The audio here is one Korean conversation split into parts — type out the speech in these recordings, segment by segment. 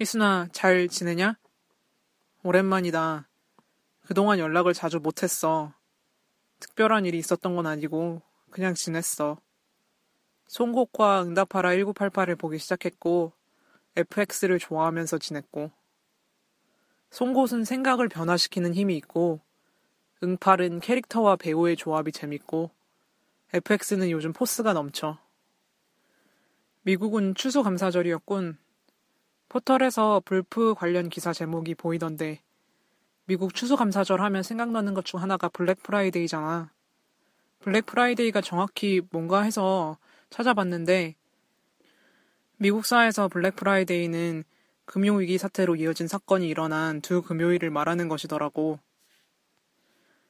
희순아, 잘 지내냐? 오랜만이다. 그동안 연락을 자주 못했어. 특별한 일이 있었던 건 아니고, 그냥 지냈어. 송곡과 응답하라 1988을 보기 시작했고, FX를 좋아하면서 지냈고, 송곳은 생각을 변화시키는 힘이 있고, 응팔은 캐릭터와 배우의 조합이 재밌고, FX는 요즘 포스가 넘쳐. 미국은 추수감사절이었군. 포털에서 블프 관련 기사 제목이 보이던데 미국 추수감사절 하면 생각나는 것 중 하나가 블랙 프라이데이잖아. 블랙 프라이데이가 정확히 뭔가 해서 찾아봤는데 미국사에서 블랙 프라이데이는 금융위기 사태로 이어진 사건이 일어난 두 금요일을 말하는 것이더라고.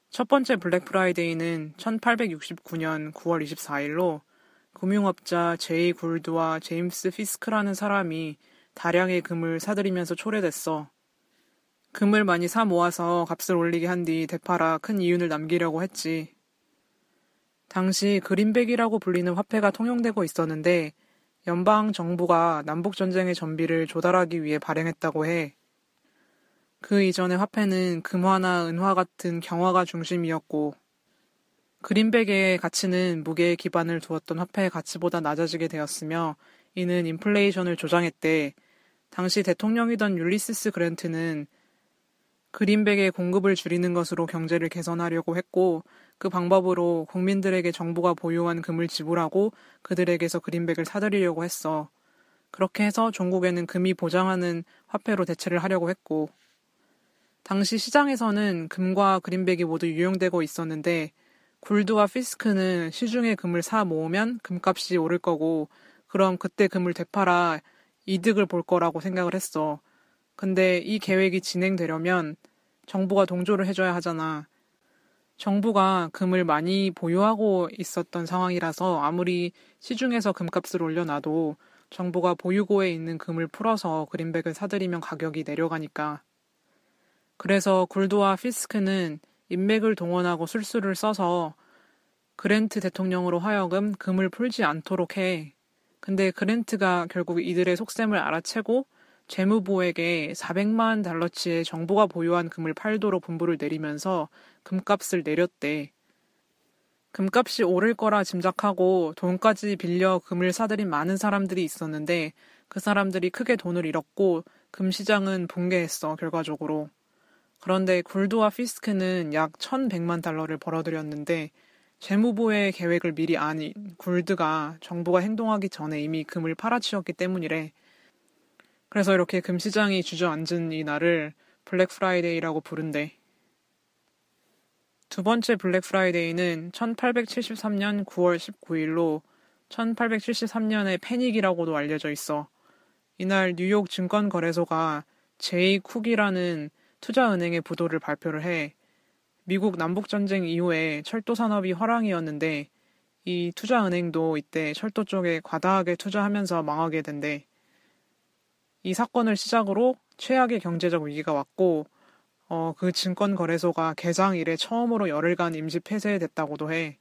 첫 번째 블랙 프라이데이는 1869년 9월 24일로 금융업자 제이 굴드와 제임스 피스크라는 사람이 다량의 금을 사들이면서 초래됐어. 금을 많이 사 모아서 값을 올리게 한 뒤 되팔아 큰 이윤을 남기려고 했지. 당시 그린백이라고 불리는 화폐가 통용되고 있었는데 연방 정부가 남북 전쟁의 전비를 조달하기 위해 발행했다고 해. 그 이전의 화폐는 금화나 은화 같은 경화가 중심이었고 그린백의 가치는 무게에 기반을 두었던 화폐의 가치보다 낮아지게 되었으며 이는 인플레이션을 조장했대. 당시 대통령이던 율리시스 그랜트는 그린백의 공급을 줄이는 것으로 경제를 개선하려고 했고 그 방법으로 국민들에게 정부가 보유한 금을 지불하고 그들에게서 그린백을 사들이려고 했어. 그렇게 해서 종국에는 금이 보장하는 화폐로 대체를 하려고 했고 당시 시장에서는 금과 그린백이 모두 유용되고 있었는데 굴드와 피스크는 시중에 금을 사 모으면 금값이 오를 거고 그럼 그때 금을 되팔아 이득을 볼 거라고 생각을 했어. 근데 이 계획이 진행되려면 정부가 동조를 해줘야 하잖아. 정부가 금을 많이 보유하고 있었던 상황이라서 아무리 시중에서 금값을 올려놔도 정부가 보유고에 있는 금을 풀어서 그린백을 사들이면 가격이 내려가니까. 그래서 굴드와 피스크는 인맥을 동원하고 술수를 써서 그랜트 대통령으로 하여금 금을 풀지 않도록 해. 근데 그랜트가 결국 이들의 속셈을 알아채고 재무부에게 400만 달러치의 정부가 보유한 금을 팔도록 분부를 내리면서 금값을 내렸대. 금값이 오를 거라 짐작하고 돈까지 빌려 금을 사들인 많은 사람들이 있었는데 그 사람들이 크게 돈을 잃었고 금 시장은 붕괴했어, 결과적으로. 그런데 굴드와 피스크는 약 1100만 달러를 벌어들였는데 재무부의 계획을 미리 안 굴드가 정부가 행동하기 전에 이미 금을 팔아치웠기 때문이래. 그래서 이렇게 금 시장이 주저앉은 이 날을 블랙 프라이데이라고 부른대. 두 번째 블랙 프라이데이는 1873년 9월 19일로 1873년의 패닉이라고도 알려져 있어. 이날 뉴욕 증권거래소가 제이 쿡이라는 투자은행의 부도를 발표를 해 미국 남북 전쟁 이후에 철도 산업이 화랑이었는데 이 투자은행도 이때 철도 쪽에 과다하게 투자하면서 망하게 된대. 이 사건을 시작으로 최악의 경제적 위기가 왔고 어, 그 증권거래소가 개장 이래 처음으로 열흘간 임시 폐쇄됐다고도 해.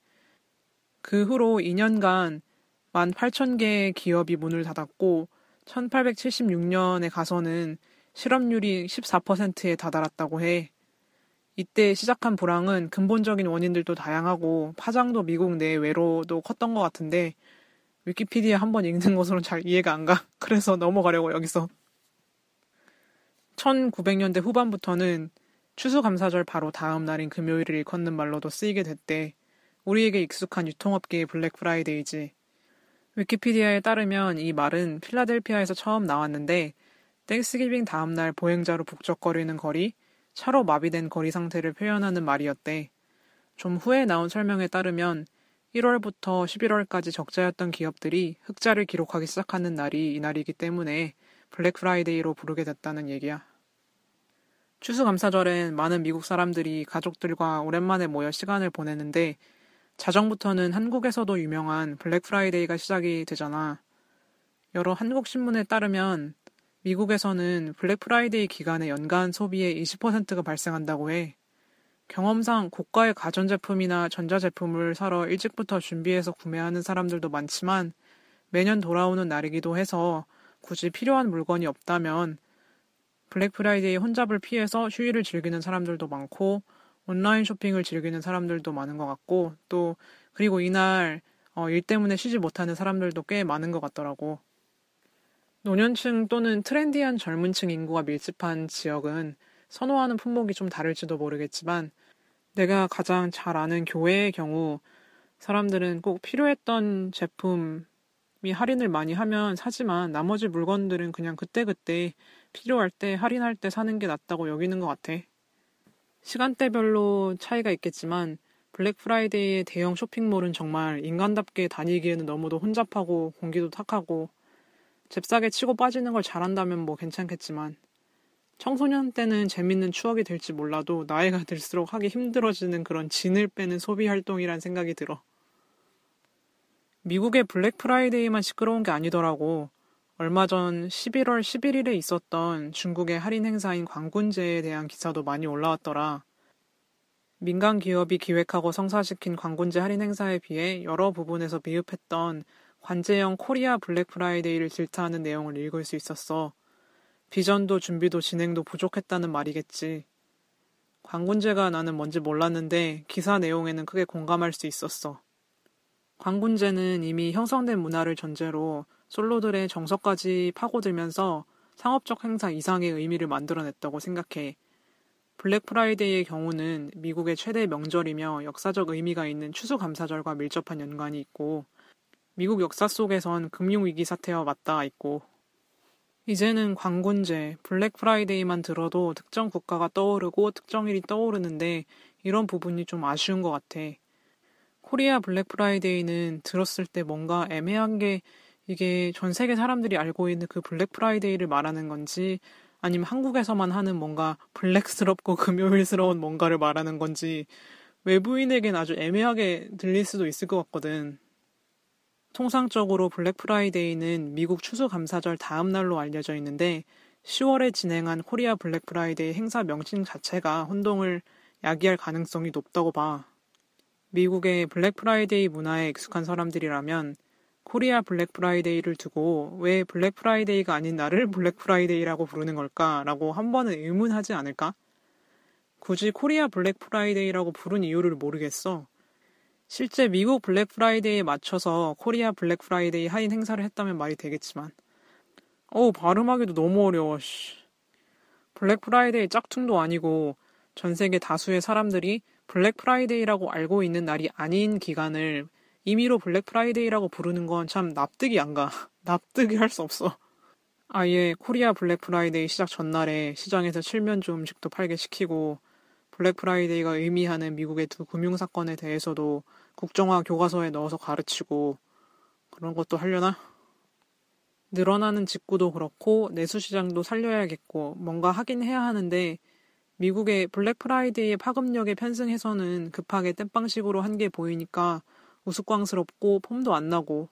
그 후로 2년간 18,000개의 기업이 문을 닫았고 1876년에 가서는 실업률이 14%에 다다랐다고 해. 이때 시작한 불황은 근본적인 원인들도 다양하고 파장도 미국 내외로도 컸던 것 같은데 위키피디아 한 번 읽는 것으로는 잘 이해가 안 가. 그래서 넘어가려고 여기서. 1900년대 후반부터는 추수감사절 바로 다음 날인 금요일을 일컫는 말로도 쓰이게 됐대. 우리에게 익숙한 유통업계의 블랙 프라이데이지. 위키피디아에 따르면 이 말은 필라델피아에서 처음 나왔는데 Thanksgiving 다음 날 보행자로 북적거리는 거리, 차로 마비된 거리 상태를 표현하는 말이었대. 좀 후에 나온 설명에 따르면 1월부터 11월까지 적자였던 기업들이 흑자를 기록하기 시작하는 날이 이날이기 때문에 블랙 프라이데이로 부르게 됐다는 얘기야. 추수감사절엔 많은 미국 사람들이 가족들과 오랜만에 모여 시간을 보내는데 자정부터는 한국에서도 유명한 블랙 프라이데이가 시작이 되잖아. 여러 한국 신문에 따르면 미국에서는 블랙 프라이데이 기간에 연간 소비의 20%가 발생한다고 해. 경험상 고가의 가전제품이나 전자제품을 사러 일찍부터 준비해서 구매하는 사람들도 많지만 매년 돌아오는 날이기도 해서 굳이 필요한 물건이 없다면 블랙 프라이데이 혼잡을 피해서 휴일을 즐기는 사람들도 많고 온라인 쇼핑을 즐기는 사람들도 많은 것 같고 또 그리고 이날 어, 일 때문에 쉬지 못하는 사람들도 꽤 많은 것 같더라고. 노년층 또는 트렌디한 젊은 층 인구가 밀집한 지역은 선호하는 품목이 좀 다를지도 모르겠지만 내가 가장 잘 아는 교회의 경우 사람들은 꼭 필요했던 제품이 할인을 많이 하면 사지만 나머지 물건들은 그냥 그때그때 필요할 때 할인할 때 사는 게 낫다고 여기는 것 같아. 시간대별로 차이가 있겠지만 블랙 프라이데이의 대형 쇼핑몰은 정말 인간답게 다니기에는 너무도 혼잡하고 공기도 탁하고 잽싸게 치고 빠지는 걸 잘한다면 뭐 괜찮겠지만 청소년 때는 재밌는 추억이 될지 몰라도 나이가 들수록 하기 힘들어지는 그런 진을 빼는 소비 활동이란 생각이 들어. 미국의 블랙 프라이데이만 시끄러운 게 아니더라고. 얼마 전 11월 11일에 있었던 중국의 할인 행사인 광군제에 대한 기사도 많이 올라왔더라. 민간 기업이 기획하고 성사시킨 광군제 할인 행사에 비해 여러 부분에서 미흡했던 관제형 코리아 블랙 프라이데이를 질타하는 내용을 읽을 수 있었어. 비전도 준비도 진행도 부족했다는 말이겠지. 광군제가 나는 뭔지 몰랐는데 기사 내용에는 크게 공감할 수 있었어. 광군제는 이미 형성된 문화를 전제로 솔로들의 정서까지 파고들면서 상업적 행사 이상의 의미를 만들어냈다고 생각해. 블랙 프라이데이의 경우는 미국의 최대 명절이며 역사적 의미가 있는 추수감사절과 밀접한 연관이 있고, 미국 역사 속에선 금융위기 사태와 맞닿아 있고, 이제는 광군제, 블랙 프라이데이만 들어도 특정 국가가 떠오르고 특정 일이 떠오르는데 이런 부분이 좀 아쉬운 것 같아. 코리아 블랙 프라이데이는 들었을 때 뭔가 애매한 게 이게 전 세계 사람들이 알고 있는 그 블랙 프라이데이를 말하는 건지 아니면 한국에서만 하는 뭔가 블랙스럽고 금요일스러운 뭔가를 말하는 건지 외부인에겐 아주 애매하게 들릴 수도 있을 것 같거든. 통상적으로 블랙 프라이데이는 미국 추수감사절 다음 날로 알려져 있는데 10월에 진행한 코리아 블랙 프라이데이 행사 명칭 자체가 혼동을 야기할 가능성이 높다고 봐. 미국의 블랙 프라이데이 문화에 익숙한 사람들이라면 코리아 블랙 프라이데이를 두고 왜 블랙 프라이데이가 아닌 날을 블랙 프라이데이라고 부르는 걸까라고 한 번은 의문하지 않을까? 굳이 코리아 블랙 프라이데이라고 부른 이유를 모르겠어. 실제 미국 블랙 프라이데이에 맞춰서 코리아 블랙 프라이데이 할인 행사를 했다면 말이 되겠지만. 어우, 발음하기도 너무 어려워, 씨. 블랙 프라이데이 짝퉁도 아니고 전 세계 다수의 사람들이 블랙 프라이데이라고 알고 있는 날이 아닌 기간을 임의로 블랙 프라이데이라고 부르는 건 참 납득이 안 가. 납득이 할 수 없어. 아예 코리아 블랙 프라이데이 시작 전날에 시장에서 칠면조 음식도 팔게 시키고 블랙 프라이데이가 의미하는 미국의 두 금융 사건에 대해서도 국정화 교과서에 넣어서 가르치고 그런 것도 하려나? 늘어나는 직구도 그렇고 내수 시장도 살려야겠고 뭔가 하긴 해야 하는데 미국의 블랙 프라이데이의 파급력에 편승해서는 급하게 땜빵식으로 한 게 보이니까 우스꽝스럽고 폼도 안 나고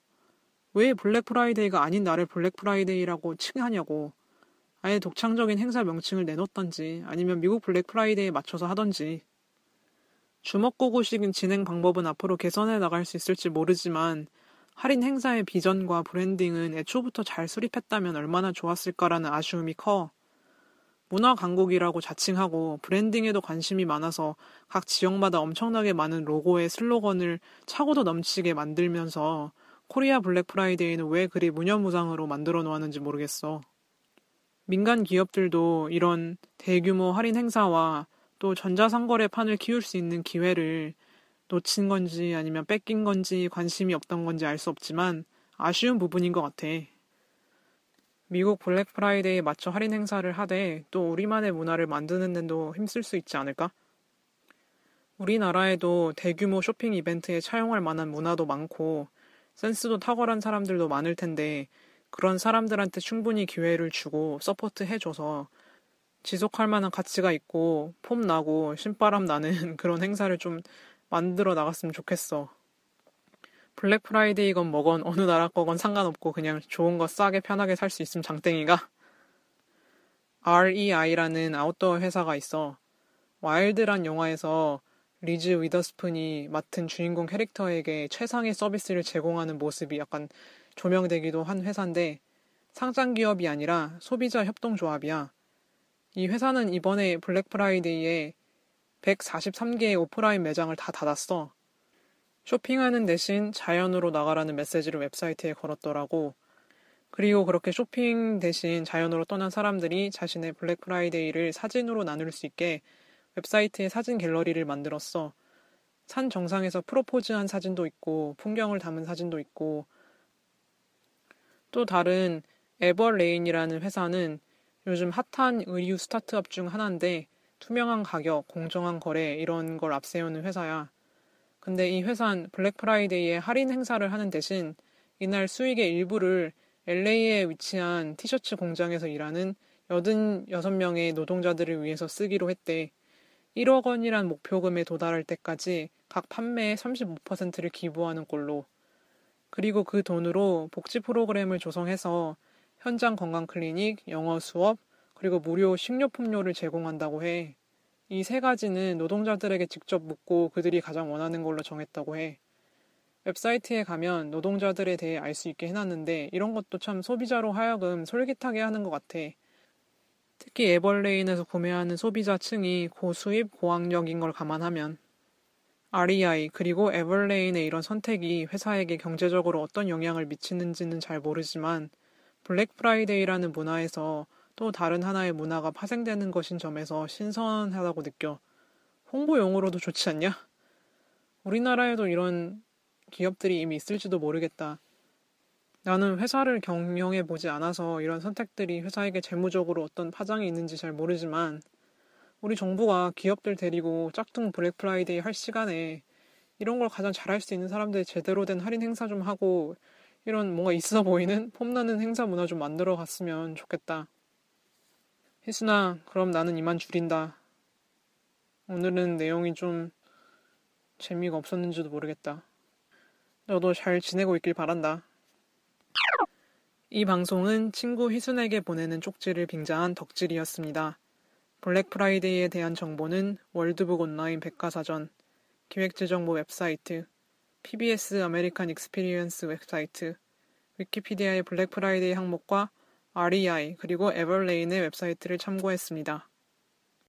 왜 블랙 프라이데이가 아닌 날을 블랙 프라이데이라고 칭하냐고 아예 독창적인 행사 명칭을 내놓던지 아니면 미국 블랙 프라이데이에 맞춰서 하던지 주먹구구식 진행 방법은 앞으로 개선해 나갈 수 있을지 모르지만 할인 행사의 비전과 브랜딩은 애초부터 잘 수립했다면 얼마나 좋았을까라는 아쉬움이 커. 문화 강국이라고 자칭하고 브랜딩에도 관심이 많아서 각 지역마다 엄청나게 많은 로고에 슬로건을 차고도 넘치게 만들면서 코리아 블랙 프라이데이는 왜 그리 무념무상으로 만들어 놓았는지 모르겠어. 민간 기업들도 이런 대규모 할인 행사와 또 전자상거래 판을 키울 수 있는 기회를 놓친 건지 아니면 뺏긴 건지 관심이 없던 건지 알 수 없지만 아쉬운 부분인 것 같아. 미국 블랙 프라이데이에 맞춰 할인 행사를 하되 또 우리만의 문화를 만드는 데도 힘쓸 수 있지 않을까? 우리나라에도 대규모 쇼핑 이벤트에 차용할 만한 문화도 많고 센스도 탁월한 사람들도 많을 텐데 그런 사람들한테 충분히 기회를 주고 support 해줘서 지속할 만한 가치가 있고 폼 나고 신바람 나는 그런 행사를 좀 만들어 나갔으면 좋겠어. 블랙 프라이데이건 뭐건 어느 나라 거건 상관없고 그냥 좋은 거 싸게 편하게 살 수 있으면 장땡인가. REI라는 아웃도어 회사가 있어. 와일드란 영화에서 리즈 위더스푼이 맡은 주인공 캐릭터에게 최상의 서비스를 제공하는 모습이 약간 조명되기도 한 회사인데 상장 기업이 아니라 소비자 협동조합이야. 이 회사는 이번에 블랙 프라이데이에 143개의 오프라인 매장을 다 닫았어. 쇼핑하는 대신 자연으로 나가라는 메시지를 웹사이트에 걸었더라고. 그리고 그렇게 쇼핑 대신 자연으로 떠난 사람들이 자신의 블랙 프라이데이를 사진으로 나눌 수 있게 웹사이트에 사진 갤러리를 만들었어. 산 정상에서 프로포즈한 사진도 있고, 풍경을 담은 사진도 있고, 또 다른 에버레인이라는 회사는 요즘 핫한 의류 스타트업 중 하나인데, 투명한 가격, 공정한 거래, 이런 걸 앞세우는 회사야. 근데 이 회사는 블랙 프라이데이에 할인 행사를 하는 대신 이날 수익의 일부를 LA에 위치한 티셔츠 공장에서 일하는 86명의 노동자들을 위해서 쓰기로 했대. 1억 원이란 목표금에 도달할 때까지 각 판매의 35%를 기부하는 꼴로. 그리고 그 돈으로 복지 프로그램을 조성해서 현장 건강 클리닉, 영어 수업, 그리고 무료 식료품료를 제공한다고 해. 이 세 가지는 노동자들에게 직접 묻고 그들이 가장 원하는 걸로 정했다고 해. 웹사이트에 가면 노동자들에 대해 알 수 있게 해놨는데 이런 것도 참 소비자로 하여금 솔깃하게 하는 것 같아. 특히 에벌레인에서 구매하는 소비자층이 고수입, 고학력인 걸 감안하면 REI 그리고 에버레인의 이런 선택이 회사에게 경제적으로 어떤 영향을 미치는지는 잘 모르지만 블랙 프라이데이라는 문화에서 또 다른 하나의 문화가 파생되는 것인 점에서 신선하다고 느껴. 홍보용으로도 좋지 않냐? 우리나라에도 이런 기업들이 이미 있을지도 모르겠다. 나는 회사를 경영해 보지 않아서 이런 선택들이 회사에게 재무적으로 어떤 파장이 있는지 잘 모르지만 우리 정부가 기업들 데리고 짝퉁 블랙 프라이데이 할 시간에 이런 걸 가장 잘할 수 있는 사람들 제대로 된 할인 행사 좀 하고 이런 뭔가 있어 보이는 폼나는 행사 문화 좀 만들어 갔으면 좋겠다. 희순아, 그럼 나는 이만 줄인다. 오늘은 내용이 좀 재미가 없었는지도 모르겠다. 너도 잘 지내고 있길 바란다. 이 방송은 친구 희순에게 보내는 쪽지를 빙자한 덕질이었습니다. 블랙 프라이데이에 대한 정보는 월드북 온라인 백과사전, 기획재정부 웹사이트, PBS 아메리칸 익스피리언스 웹사이트, 위키피디아의 블랙 프라이데이 항목과 REI 그리고 에버레인의 웹사이트를 참고했습니다.